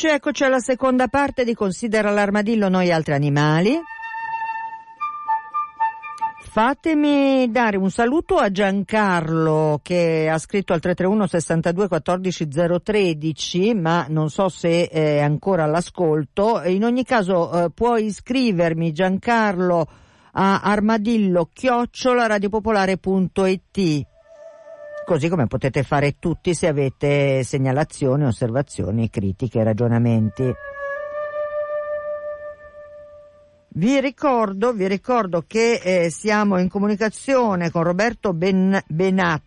Eccoci, eccoci alla seconda parte di Considera l'armadillo noi altri animali. Fatemi dare un saluto a Giancarlo che ha scritto al 331 62 14 013 ma non so se è ancora all'ascolto. In ogni caso eh, puoi iscrivermi Giancarlo a armadillo chiocciola radiopopolare.it così come potete fare tutti se avete segnalazioni, osservazioni, critiche, ragionamenti. Vi ricordo, vi ricordo che eh, siamo in comunicazione con Roberto ben, Benat,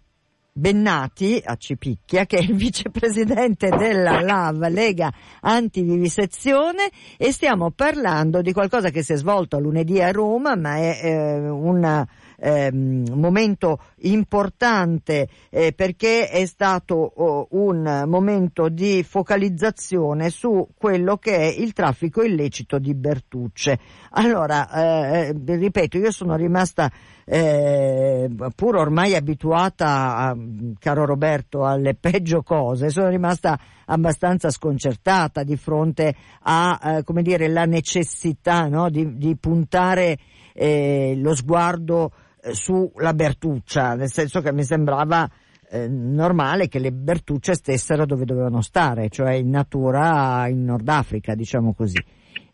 Bennati a Cipicchia, che è il vicepresidente della LAV Lega Antivivisezione e stiamo parlando di qualcosa che si è svolto lunedì a Roma, ma è eh, una ehm, momento importante eh, perché è stato oh, un momento di focalizzazione su quello che è il traffico illecito di Bertucce. Allora, eh, ripeto, io sono rimasta eh, pur ormai abituata, a, caro Roberto, alle peggio cose, sono rimasta abbastanza sconcertata di fronte a, eh, come dire, la necessità no, di, di, puntare eh, lo sguardo eh, sulla Bertuccia, nel senso che mi sembrava eh, normale che le Bertucce stessero dove dovevano stare, cioè in natura in Nord Africa, diciamo così.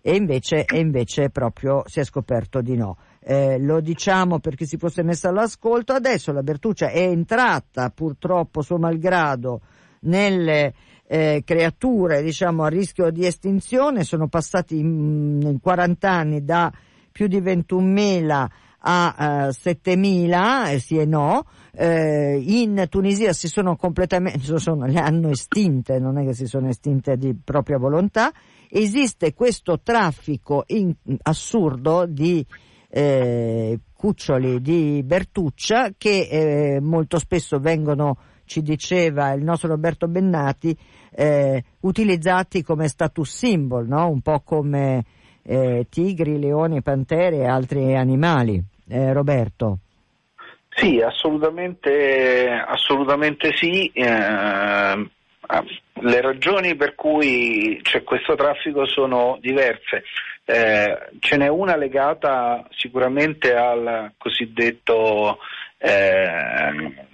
E invece, e invece proprio si è scoperto di no. Eh, lo diciamo per chi si fosse messo all'ascolto, adesso la Bertuccia è entrata purtroppo suo malgrado nelle eh, creature diciamo a rischio di estinzione, sono passati in, in 40 anni da più di 21.000 a uh, 7.000, eh, sì e no, eh, in Tunisia si sono completamente, sono, le hanno estinte, non è che si sono estinte di propria volontà, esiste questo traffico in, assurdo di eh, cuccioli di Bertuccia che eh, molto spesso vengono, ci diceva il nostro Roberto Bennati, eh, utilizzati come status symbol, no? un po' come eh, tigri, leoni, pantere e altri animali. Eh, Roberto. Sì, assolutamente, assolutamente sì. Eh, le ragioni per cui c'è questo traffico sono diverse. Eh, ce n'è una legata sicuramente al cosiddetto eh,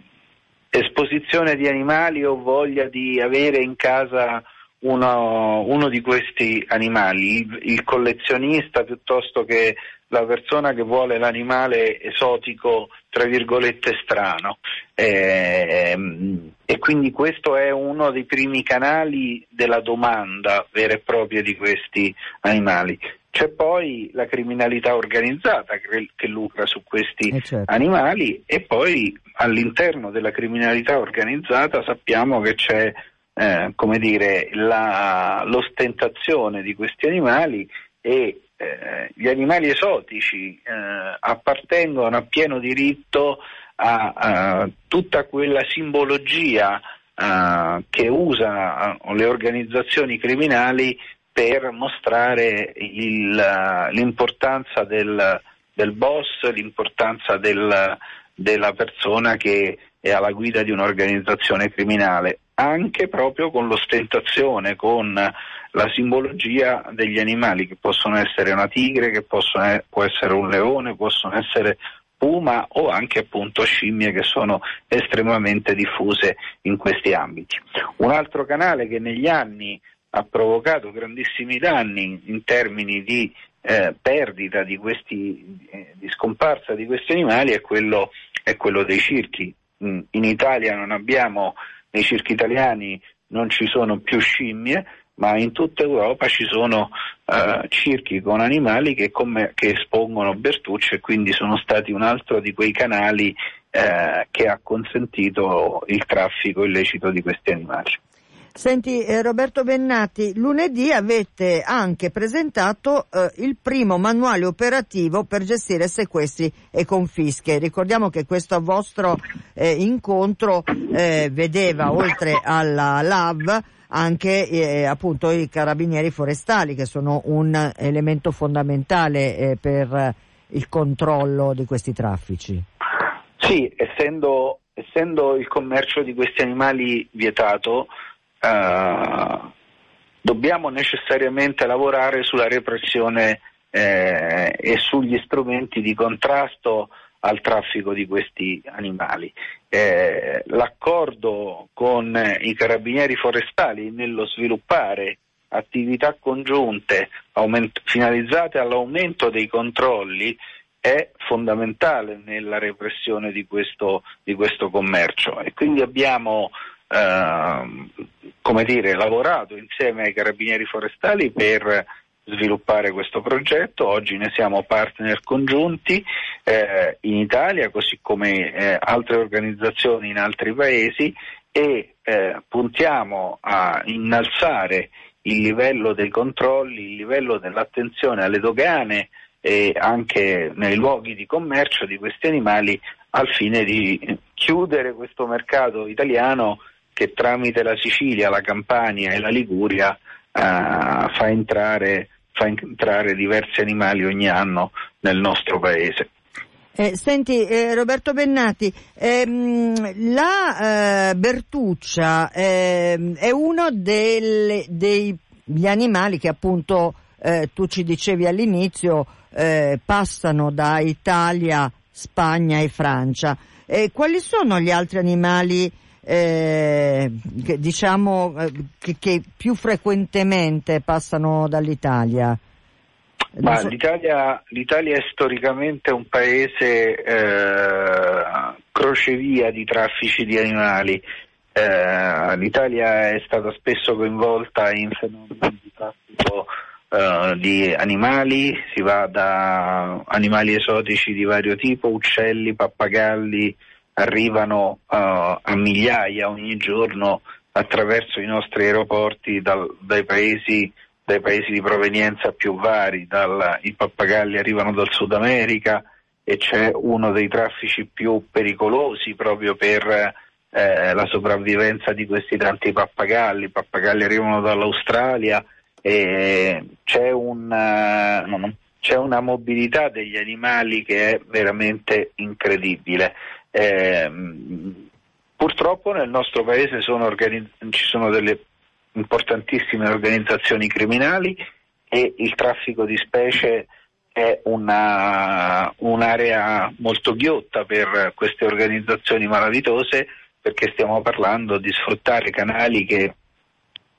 esposizione di animali o voglia di avere in casa uno, uno di questi animali, il, il, collezionista piuttosto che la persona che vuole l'animale esotico, tra virgolette, strano. Eh, e quindi questo è uno dei primi canali della domanda vera e propria di questi animali. C'è poi la criminalità organizzata che, che lucra su questi eh certo. animali e poi all'interno della criminalità organizzata sappiamo che c'è eh, come dire, la, l'ostentazione di questi animali e eh, gli animali esotici eh, appartengono a pieno diritto a, a tutta quella simbologia uh, che usano le organizzazioni criminali per mostrare il, l'importanza del, del, boss, l'importanza del, della persona che è alla guida di un'organizzazione criminale, anche proprio con l'ostentazione, con la simbologia degli animali che possono essere una tigre, che possono, può essere un leone, possono essere puma o anche appunto scimmie che sono estremamente diffuse in questi ambiti. Un altro canale che negli anni ha provocato grandissimi danni in termini di eh, perdita di, questi, eh, di scomparsa di questi animali è quello, è quello dei circhi. In, Italia non abbiamo, nei circhi italiani non ci sono più scimmie, ma in tutta Europa ci sono uh, circhi con animali che, come, che, espongono Bertucci e quindi sono stati un altro di quei canali uh, che ha consentito il traffico illecito di questi animali. Senti eh, Roberto Bennati, lunedì avete anche presentato eh, il primo manuale operativo per gestire sequestri e confische. Ricordiamo che questo vostro eh, incontro eh, vedeva oltre alla LAV anche eh, appunto i carabinieri forestali che sono un elemento fondamentale eh, per il controllo di questi traffici. Sì, essendo, essendo il commercio di questi animali vietato, uh, dobbiamo necessariamente lavorare sulla repressione eh, e sugli strumenti di contrasto al traffico di questi animali. Eh, l'accordo con i carabinieri forestali nello sviluppare attività congiunte aument- finalizzate all'aumento dei controlli è fondamentale nella repressione di questo, di questo commercio e quindi abbiamo eh, come dire, lavorato insieme ai carabinieri forestali per sviluppare questo progetto, oggi ne siamo partner congiunti eh, in Italia così come eh, altre organizzazioni in altri paesi e eh, puntiamo a innalzare il livello dei controlli, il livello dell'attenzione alle dogane e anche nei luoghi di commercio di questi animali al fine di chiudere questo mercato italiano che tramite la Sicilia, la Campania e la Liguria eh, fa, entrare, fa entrare diversi animali ogni anno nel nostro paese. Eh, senti eh, Roberto Bennati, ehm, la eh, Bertuccia ehm, è uno delle, degli animali che appunto eh, tu ci dicevi all'inizio eh, passano da Italia, Spagna e Francia. quali sono gli altri animali eh, che, diciamo che, che più frequentemente passano dall'Italia? So... L'Italia, L'Italia, è storicamente un paese eh, crocevia di traffici di animali. Eh, L'Italia è stata spesso coinvolta in fenomeni di traffico eh, di animali, si va da animali esotici di vario tipo, uccelli, pappagalli, arrivano uh, a migliaia ogni giorno attraverso i nostri aeroporti dal, dai paesi dai paesi di provenienza più vari, dal, i pappagalli arrivano dal Sud America e c'è uno dei traffici più pericolosi proprio per eh, la sopravvivenza di questi tanti pappagalli, i pappagalli arrivano dall'Australia e c'è, un, uh, c'è una mobilità degli animali che è veramente incredibile. Eh, purtroppo nel nostro paese sono organizz- ci sono delle importantissime organizzazioni criminali e il traffico di specie è una, un'area molto ghiotta per queste organizzazioni malavitose perché stiamo parlando di sfruttare canali che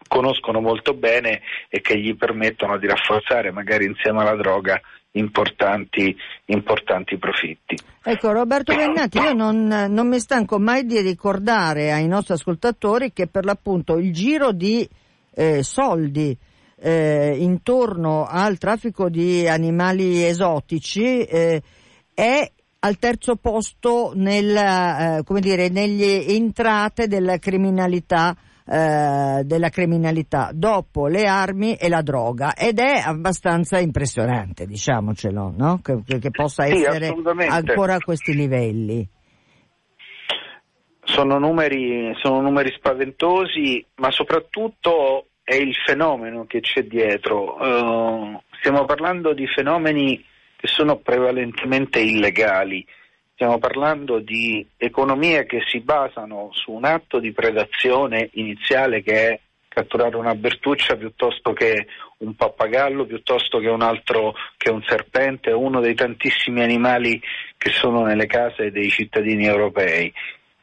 conoscono molto bene e che gli permettono di rafforzare magari insieme alla droga importanti, importanti profitti. Ecco Roberto Bennati, io non, non, mi stanco mai di ricordare ai nostri ascoltatori che per l'appunto il giro di eh, soldi eh, intorno al traffico di animali esotici eh, è al terzo posto nel, eh, come dire, negli entrate della criminalità eh, della criminalità dopo le armi e la droga ed è abbastanza impressionante, diciamocelo, no? che, che, possa essere sì, ancora a questi livelli. Sono numeri, sono numeri spaventosi, ma soprattutto è il fenomeno che c'è dietro. Uh, stiamo parlando di fenomeni che sono prevalentemente illegali Stiamo parlando di economie che si basano su un atto di predazione iniziale che è catturare una bertuccia piuttosto che un pappagallo, piuttosto che un altro che un serpente, uno dei tantissimi animali che sono nelle case dei cittadini europei.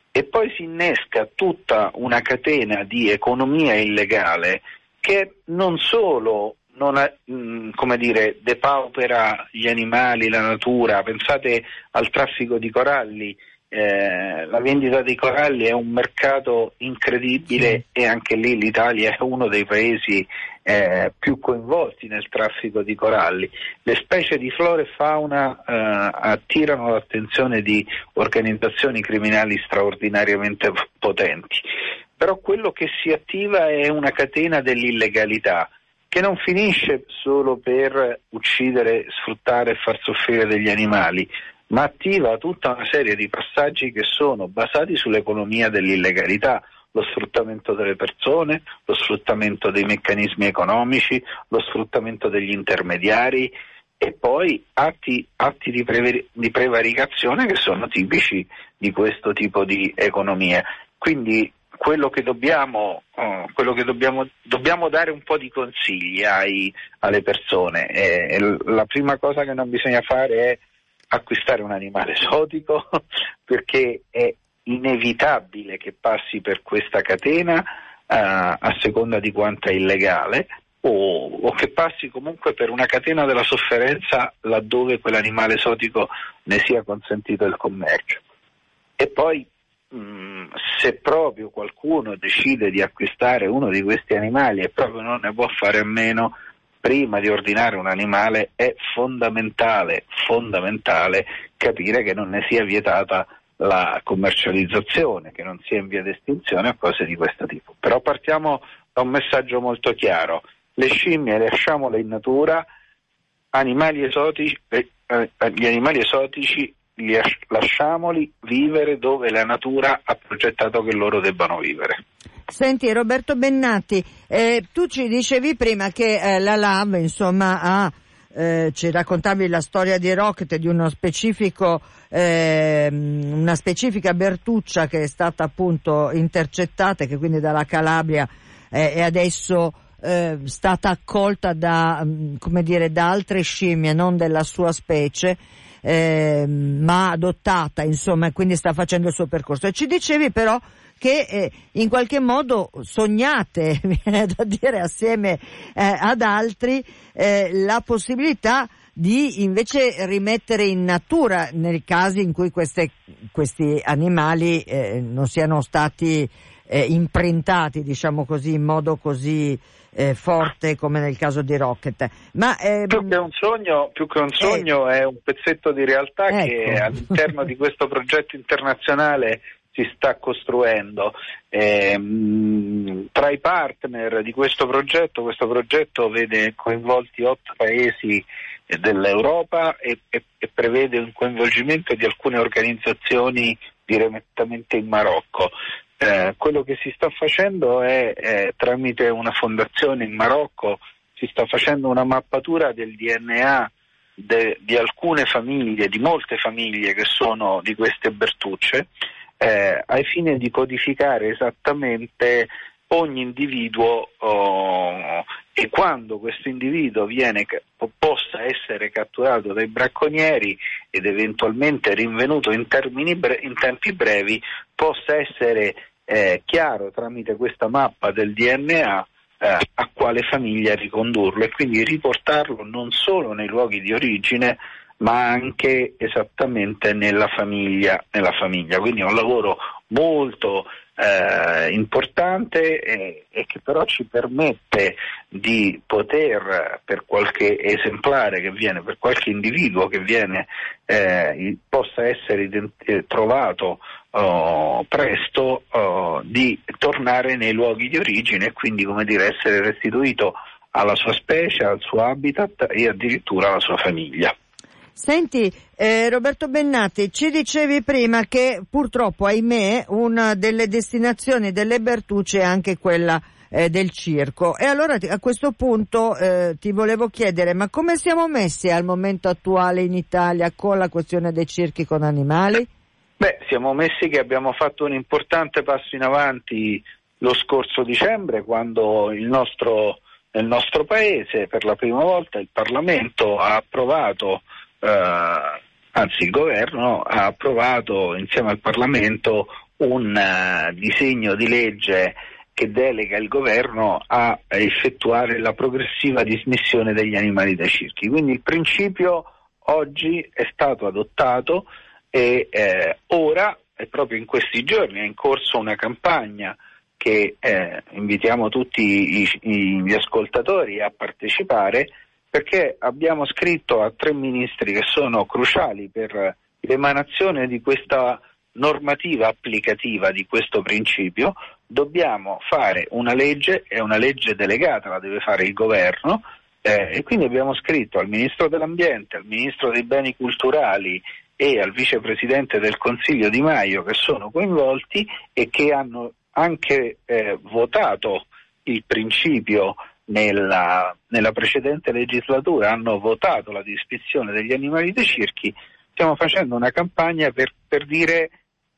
E poi si innesca tutta una catena di economia illegale che non solo non è, mm, come dire, depaupera gli animali, la natura, pensate al traffico di coralli, eh, la vendita dei coralli è un mercato incredibile e anche lì l'Italia è uno dei paesi eh, più coinvolti nel traffico di coralli. Le specie di flora e fauna eh, attirano l'attenzione di organizzazioni criminali straordinariamente potenti, però quello che si attiva è una catena dell'illegalità che non finisce solo per uccidere, sfruttare e far soffrire degli animali, ma attiva tutta una serie di passaggi che sono basati sull'economia dell'illegalità, lo sfruttamento delle persone, lo sfruttamento dei meccanismi economici, lo sfruttamento degli intermediari e poi atti, atti di, prever- di prevaricazione che sono tipici di questo tipo di economia. Quindi quello che, dobbiamo, uh, quello che dobbiamo, dobbiamo, dare un po' di consigli ai, alle persone. E, la prima cosa che non bisogna fare è acquistare un animale esotico perché è inevitabile che passi per questa catena uh, a seconda di quanto è illegale o, o, che passi comunque per una catena della sofferenza laddove quell'animale esotico ne sia consentito il commercio. E poi se proprio qualcuno decide di acquistare uno di questi animali e proprio non ne può fare a meno, prima di ordinare un animale è fondamentale, fondamentale capire che non ne sia vietata la commercializzazione, che non sia in via di estinzione o cose di questo tipo. Però partiamo da un messaggio molto chiaro le scimmie lasciamole in natura, animali esotici, eh, eh, gli animali esotici lasciamoli vivere dove la natura ha progettato che loro debbano vivere. Senti Roberto Bennati, eh, tu ci dicevi prima che eh, la LAV insomma ha eh, ci raccontavi la storia di Rocket di uno specifico, eh, una specifica Bertuccia che è stata appunto intercettata e che quindi dalla Calabria eh, è adesso eh, stata accolta da, mm, come dire, da altre scimmie, non della sua specie, eh, ma adottata, insomma, quindi sta facendo il suo percorso. E ci dicevi però che eh, in qualche modo sognate, viene da dire, assieme eh, ad altri, eh, la possibilità di invece rimettere in natura nei casi in cui queste, questi animali eh, non siano stati eh, imprintati, diciamo così, in modo così eh, forte come nel caso di Rocket. Ma, ehm... più, che un sogno, più che un sogno eh... è un pezzetto di realtà ecco. che all'interno di questo progetto internazionale si sta costruendo. Eh, tra i partner di questo progetto, questo progetto vede coinvolti otto paesi dell'Europa e, e, e, prevede un coinvolgimento di alcune organizzazioni direttamente in Marocco. Eh, quello che si sta facendo è, è tramite una fondazione in Marocco, si sta facendo una mappatura del DNA de, di alcune famiglie, di molte famiglie che sono di queste bertucce, eh, ai fini di codificare esattamente ogni individuo oh, e quando questo individuo viene, possa essere catturato dai bracconieri ed eventualmente rinvenuto in, bre- in tempi brevi, possa essere eh, chiaro tramite questa mappa del DNA eh, a quale famiglia ricondurlo e quindi riportarlo non solo nei luoghi di origine ma anche esattamente nella famiglia, nella famiglia. Quindi è un lavoro molto eh, importante e, e, che però ci permette di poter per qualche esemplare che viene, per qualche individuo che viene, eh, possa essere ident- trovato oh, presto oh, di tornare nei luoghi di origine e quindi come dire essere restituito alla sua specie, al suo habitat e addirittura alla sua famiglia. Senti, eh, Roberto Bennati, ci dicevi prima che purtroppo, ahimè, una delle destinazioni delle Bertucce è anche quella eh, del circo. E allora a questo punto eh, ti volevo chiedere, ma come siamo messi al momento attuale in Italia con la questione dei circhi con animali? Beh, siamo messi che abbiamo fatto un importante passo in avanti lo scorso dicembre quando il nostro, nel nostro paese per la prima volta il Parlamento ha approvato, eh, anzi il governo ha approvato insieme al Parlamento un uh, disegno di legge che delega il governo a effettuare la progressiva dismissione degli animali dai circhi. Quindi il principio oggi è stato adottato e eh, ora, proprio in questi giorni, è in corso una campagna che eh, invitiamo tutti i, i, gli ascoltatori a partecipare perché abbiamo scritto a tre ministri che sono cruciali per l'emanazione di questa normativa applicativa di questo principio, dobbiamo fare una legge, è una legge delegata, la deve fare il governo, eh, e quindi abbiamo scritto al Ministro dell'Ambiente, al Ministro dei Beni Culturali e al vicepresidente del Consiglio Di Maio che sono coinvolti e che hanno anche eh, votato il principio nella, nella, precedente legislatura, hanno votato la disposizione degli animali dei circhi, stiamo facendo una campagna per, per dire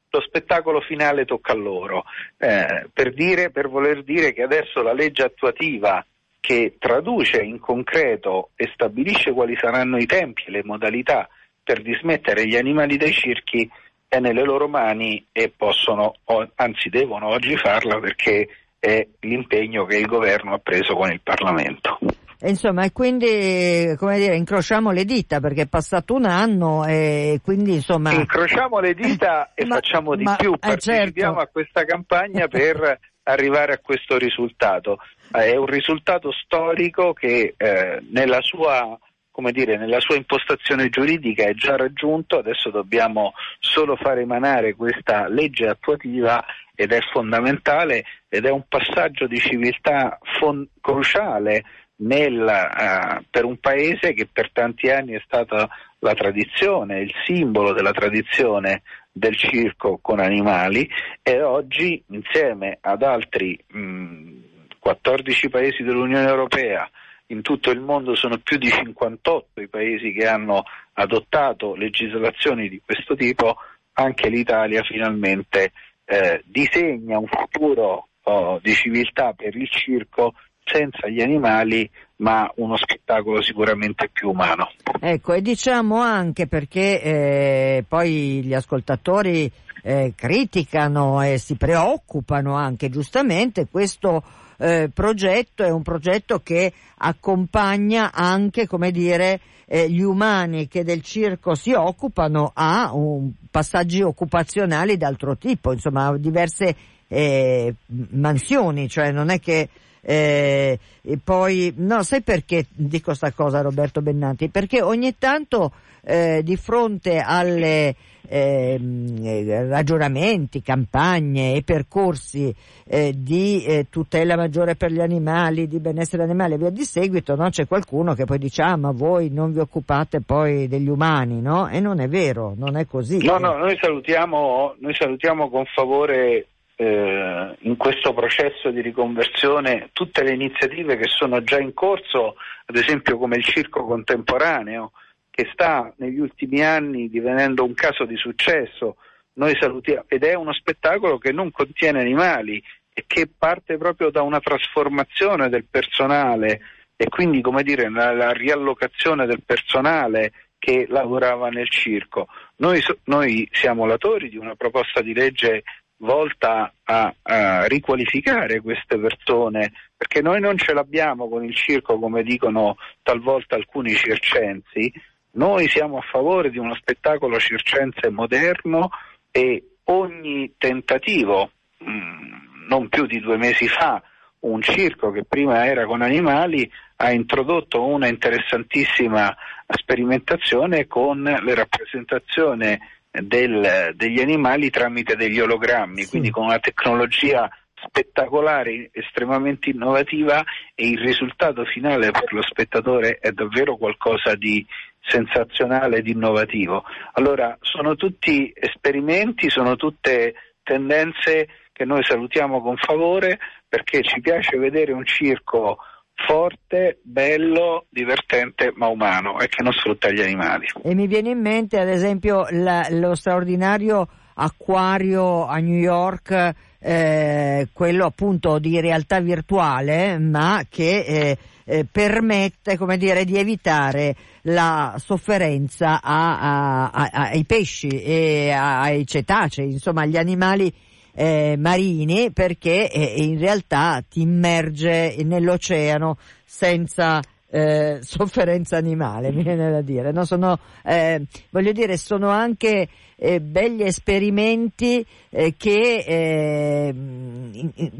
lo spettacolo finale tocca a loro, eh, per, dire, per voler dire che adesso la legge attuativa che traduce in concreto e stabilisce quali saranno i tempi e le modalità per dismettere gli animali dai circhi è nelle loro mani e possono, anzi devono oggi farla perché è l'impegno che il governo ha preso con il Parlamento. Insomma, e quindi, come dire, incrociamo le dita perché è passato un anno e quindi insomma... Incrociamo le dita e ma, facciamo di ma, più, eh, partecipiamo certo. a questa campagna per arrivare a questo risultato. È un risultato storico che eh, nella sua come dire, nella sua impostazione giuridica è già raggiunto, adesso dobbiamo solo fare emanare questa legge attuativa ed è fondamentale ed è un passaggio di civiltà fon- cruciale nel, uh, per un paese che per tanti anni è stata la tradizione, il simbolo della tradizione del circo con animali e oggi insieme ad altri mh, 14 paesi dell'Unione Europea in tutto il mondo sono più di 58 i paesi che hanno adottato legislazioni di questo tipo, anche l'Italia finalmente eh, disegna un futuro oh, di civiltà per il circo senza gli animali ma uno spettacolo sicuramente più umano. Ecco, e diciamo anche perché eh, poi gli ascoltatori eh, criticano e si preoccupano anche giustamente questo eh, progetto è un progetto che accompagna anche, come dire, eh, gli umani che del circo si occupano a un, passaggi occupazionali d'altro tipo, insomma, diverse eh, mansioni, cioè non è che eh, e poi, no, sai perché dico questa cosa Roberto Bennanti? Perché ogni tanto eh, di fronte alle ehm, eh, ragionamenti, campagne e percorsi eh, di eh, tutela maggiore per gli animali, di benessere animale e via di seguito, no? c'è qualcuno che poi dice ah ma voi non vi occupate poi degli umani, no? E non è vero, non è così. No, no, noi salutiamo, noi salutiamo con favore eh, in questo processo di riconversione tutte le iniziative che sono già in corso, ad esempio come il circo contemporaneo, che sta negli ultimi anni divenendo un caso di successo. Noi salutiamo, ed è uno spettacolo che non contiene animali e che parte proprio da una trasformazione del personale e quindi come dire la, la riallocazione del personale che lavorava nel circo. Noi, noi siamo latori di una proposta di legge volta a, a, riqualificare queste persone, perché noi non ce l'abbiamo con il circo come dicono talvolta alcuni circensi, noi siamo a favore di uno spettacolo circense moderno e ogni tentativo, mh, mm, non più di due mesi fa, un circo che prima era con animali ha introdotto una interessantissima sperimentazione con le rappresentazioni del, degli animali tramite degli ologrammi, sì. quindi con una tecnologia spettacolare, estremamente innovativa e il risultato finale per lo spettatore è davvero qualcosa di sensazionale ed innovativo. Allora sono tutti esperimenti, sono tutte tendenze che noi salutiamo con favore perché ci piace vedere un circo forte, bello, divertente ma umano e che non sfrutta gli animali. E mi viene in mente ad esempio la, lo straordinario acquario a New York, eh, quello appunto di realtà virtuale, ma che eh, eh, permette come dire, di evitare la sofferenza a, a, a, ai pesci e ai cetacei, insomma agli animali eh, marini perché eh, in realtà ti immerge nell'oceano senza eh, sofferenza animale, mi viene da dire. No, sono, eh, voglio dire, sono anche eh, begli esperimenti eh, che eh, in, in,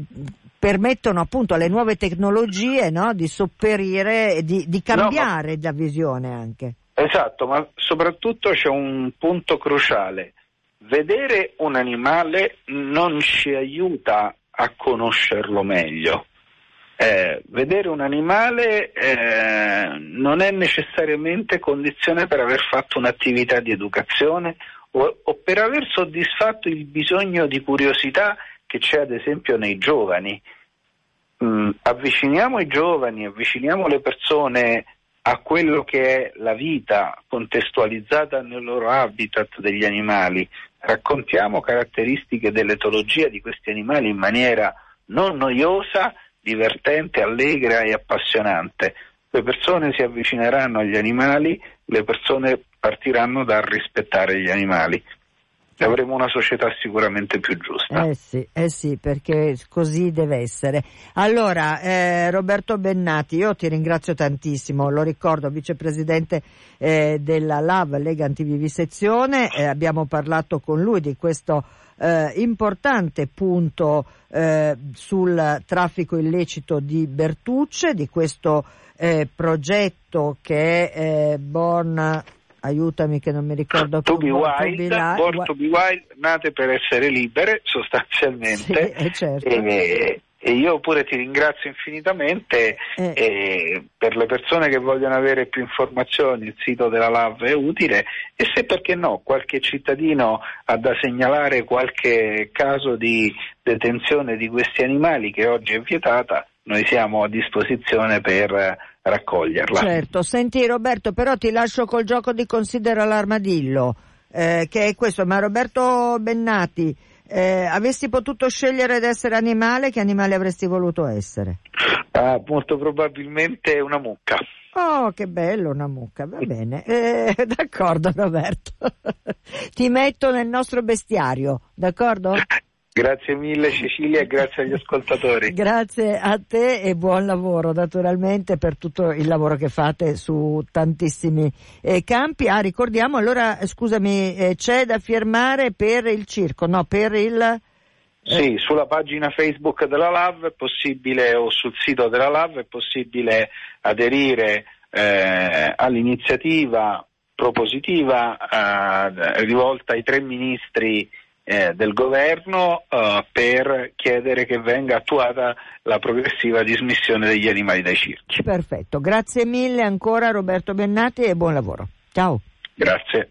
permettono appunto alle nuove tecnologie no, di sopperire, di, di cambiare no, ma... la visione anche. Esatto, ma soprattutto c'è un punto cruciale vedere un animale non ci aiuta a conoscerlo meglio. Eh, vedere un animale eh, non è necessariamente condizione per aver fatto un'attività di educazione o, o, per aver soddisfatto il bisogno di curiosità che c'è ad esempio nei giovani. Mm, avviciniamo i giovani, avviciniamo le persone a quello che è la vita contestualizzata nel loro habitat degli animali, raccontiamo caratteristiche dell'etologia di questi animali in maniera non noiosa, divertente, allegra e appassionante. Le persone si avvicineranno agli animali, le persone partiranno dal rispettare gli animali avremo una società sicuramente più giusta. Eh sì, eh sì, perché così deve essere. Allora, eh, Roberto Bennati, io ti ringrazio tantissimo, lo ricordo, vicepresidente eh, della LAV, Lega Antivivisezione, eh, abbiamo parlato con lui di questo eh, importante punto eh, sul traffico illecito di Bertucce, di questo progetto che è Born aiutami che non mi ricordo più. To be wild, Born to be wild, nate per essere libere sostanzialmente. Sì, eh, certo. e, e, io pure ti ringrazio infinitamente eh. e per le persone che vogliono avere più informazioni il sito della LAV è utile e se perché no qualche cittadino ha da segnalare qualche caso di detenzione di questi animali che oggi è vietata noi siamo a disposizione per raccoglierla. Certo, senti Roberto, però ti lascio col gioco di considera l'armadillo, eh, che è questo, ma Roberto Bennati, eh, avessi potuto scegliere di essere animale, che animale avresti voluto essere? Ah, molto probabilmente una mucca. Oh, che bello una mucca, va bene. Eh, d'accordo Roberto. Ti metto nel nostro bestiario, d'accordo? Grazie mille Cecilia e grazie agli ascoltatori. grazie a te e buon lavoro naturalmente per tutto il lavoro che fate su tantissimi eh, campi. Ah, ricordiamo allora, scusami, eh, c'è da firmare per il circo, no, per il... Eh. Sì, sulla pagina Facebook della LAV è possibile o sul sito della LAV è possibile aderire eh, all'iniziativa propositiva eh, rivolta ai tre ministri eh, del governo eh, per chiedere che venga attuata la progressiva dismissione degli animali dai circhi. Perfetto, grazie mille ancora Roberto Bennati e buon lavoro. Ciao. Grazie.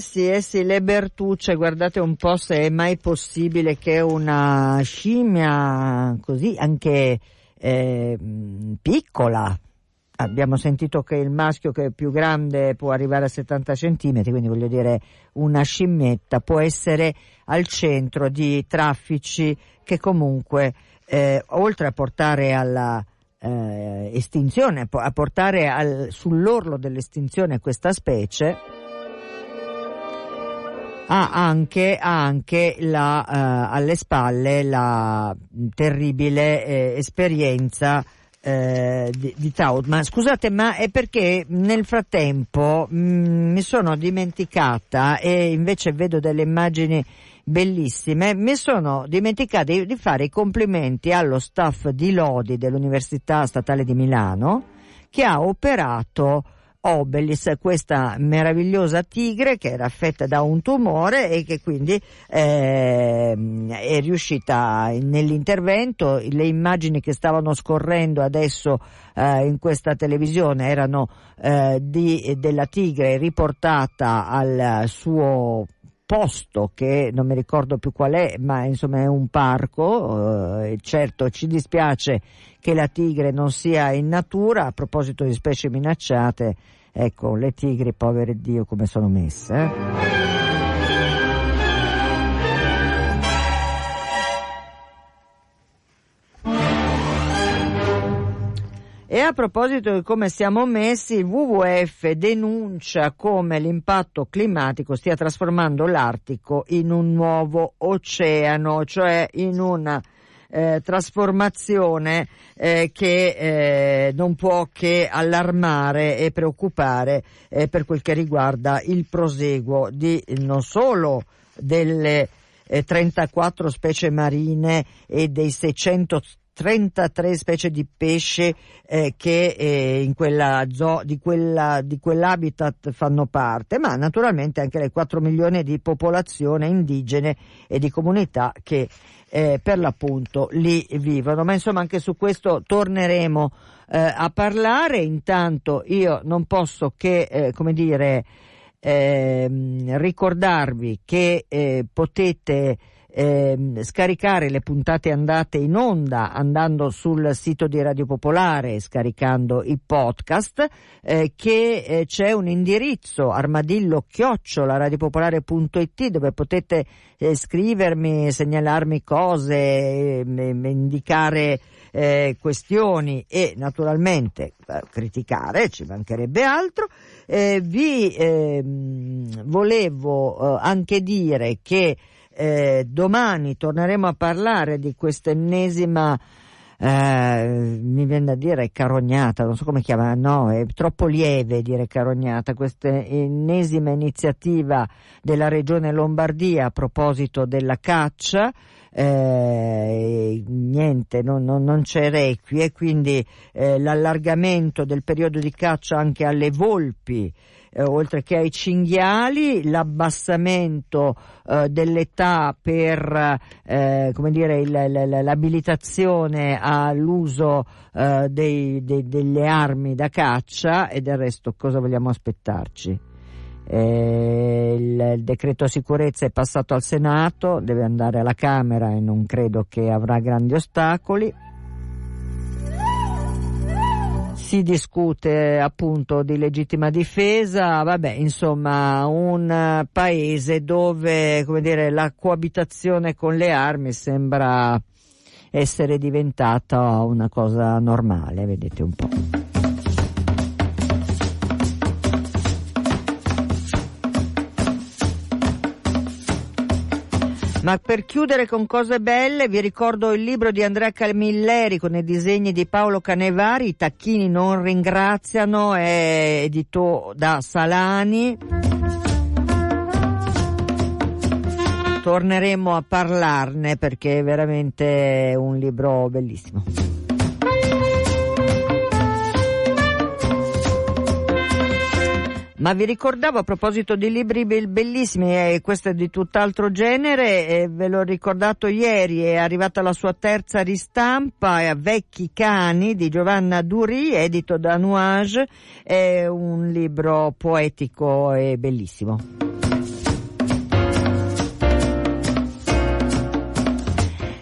Sì, eh sì, le Bertucce, guardate un po' se è mai possibile che una scimmia così anche eh, piccola, abbiamo sentito che il maschio che è più grande può arrivare a 70 centimetri, quindi voglio dire una scimmietta può essere al centro di traffici che comunque eh, oltre a portare alla eh, estinzione, a portare al, sull'orlo dell'estinzione questa specie, ha anche, ha anche la, uh, alle spalle la terribile eh, esperienza eh, di, di Taut. Scusate, ma è perché nel frattempo mh, mm, mi sono dimenticata e invece vedo delle immagini bellissime, mi sono dimenticata di, di fare i complimenti allo staff di Lodi dell'Università Statale di Milano che ha operato Obelis, questa meravigliosa tigre che era affetta da un tumore e che quindi eh, è riuscita nell'intervento, le immagini che stavano scorrendo adesso eh, in questa televisione erano eh, di, della tigre riportata al suo posto che non mi ricordo più qual è, ma insomma è un parco, eh, certo ci dispiace che la tigre non sia in natura, a proposito di specie minacciate, ecco le tigri, povere Dio, come sono messe. Eh? E a proposito di come siamo messi, il WWF denuncia come l'impatto climatico stia trasformando l'Artico in un nuovo oceano, cioè in una eh, trasformazione eh, che eh, non può che allarmare e preoccupare eh, per quel che riguarda il proseguo di non solo delle 34 eh, specie marine e dei 600 33 specie di pesce eh, che eh, in quella zoo, di, quella, di quell'habitat fanno parte, ma naturalmente anche le 4 milioni di popolazione indigene e di comunità che eh, per l'appunto lì vivono. Ma insomma anche su questo torneremo eh, a parlare. Intanto io non posso che, eh, come dire, ehm, ricordarvi che eh, potete eh, scaricare le puntate andate in onda andando sul sito di Radio Popolare scaricando i podcast, eh, che eh, c'è un indirizzo armadillo chiocciola dove potete eh, scrivermi, segnalarmi cose, indicare eh, questioni e naturalmente eh, criticare, ci mancherebbe altro. Vi ehm, volevo anche dire che eh, domani torneremo a parlare di questa ennesima eh, mi viene da dire carognata, non so come chiamare, no, è troppo lieve dire carognata, questa ennesima iniziativa della regione Lombardia a proposito della caccia, eh, niente, non, non, non, c'è requie, quindi eh, l'allargamento del periodo di caccia anche alle volpi eh, oltre che ai cinghiali, l'abbassamento eh, dell'età per eh, come dire, il, l'abilitazione all'uso eh, dei, dei, delle armi da caccia e del resto cosa vogliamo aspettarci? Eh, il, il, decreto sicurezza è passato al Senato, deve andare alla Camera e non credo che avrà grandi ostacoli. Si discute appunto di legittima difesa, vabbè, insomma, un paese dove, come dire, la coabitazione con le armi sembra essere diventata una cosa normale, vedete un po'. Ma per chiudere con cose belle vi ricordo il libro di Andrea Camilleri con i disegni di Paolo Canevari, I tacchini non ringraziano, è edito da Salani. Torneremo a parlarne perché è veramente un libro bellissimo. Ma vi ricordavo a proposito di libri bellissimi, e eh, questo è di tutt'altro genere, eh, ve l'ho ricordato ieri, è arrivata la sua terza ristampa, è Vecchi cani di Giovanna Duri, edito da Nuage, è un libro poetico e bellissimo.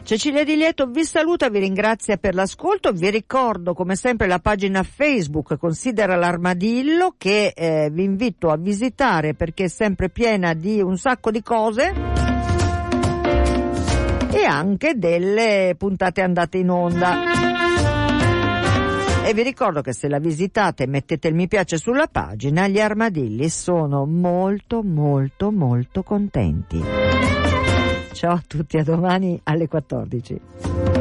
Cecilia Di Lieto vi saluta, vi ringrazia per l'ascolto, vi ricordo come sempre la pagina Facebook Considera l'Armadillo che eh, vi invito a visitare perché è sempre piena di un sacco di cose e anche delle puntate andate in onda. E vi ricordo che se la visitate mettete il mi piace sulla pagina, gli armadilli sono molto molto molto contenti. Ciao a tutti, a domani alle 14.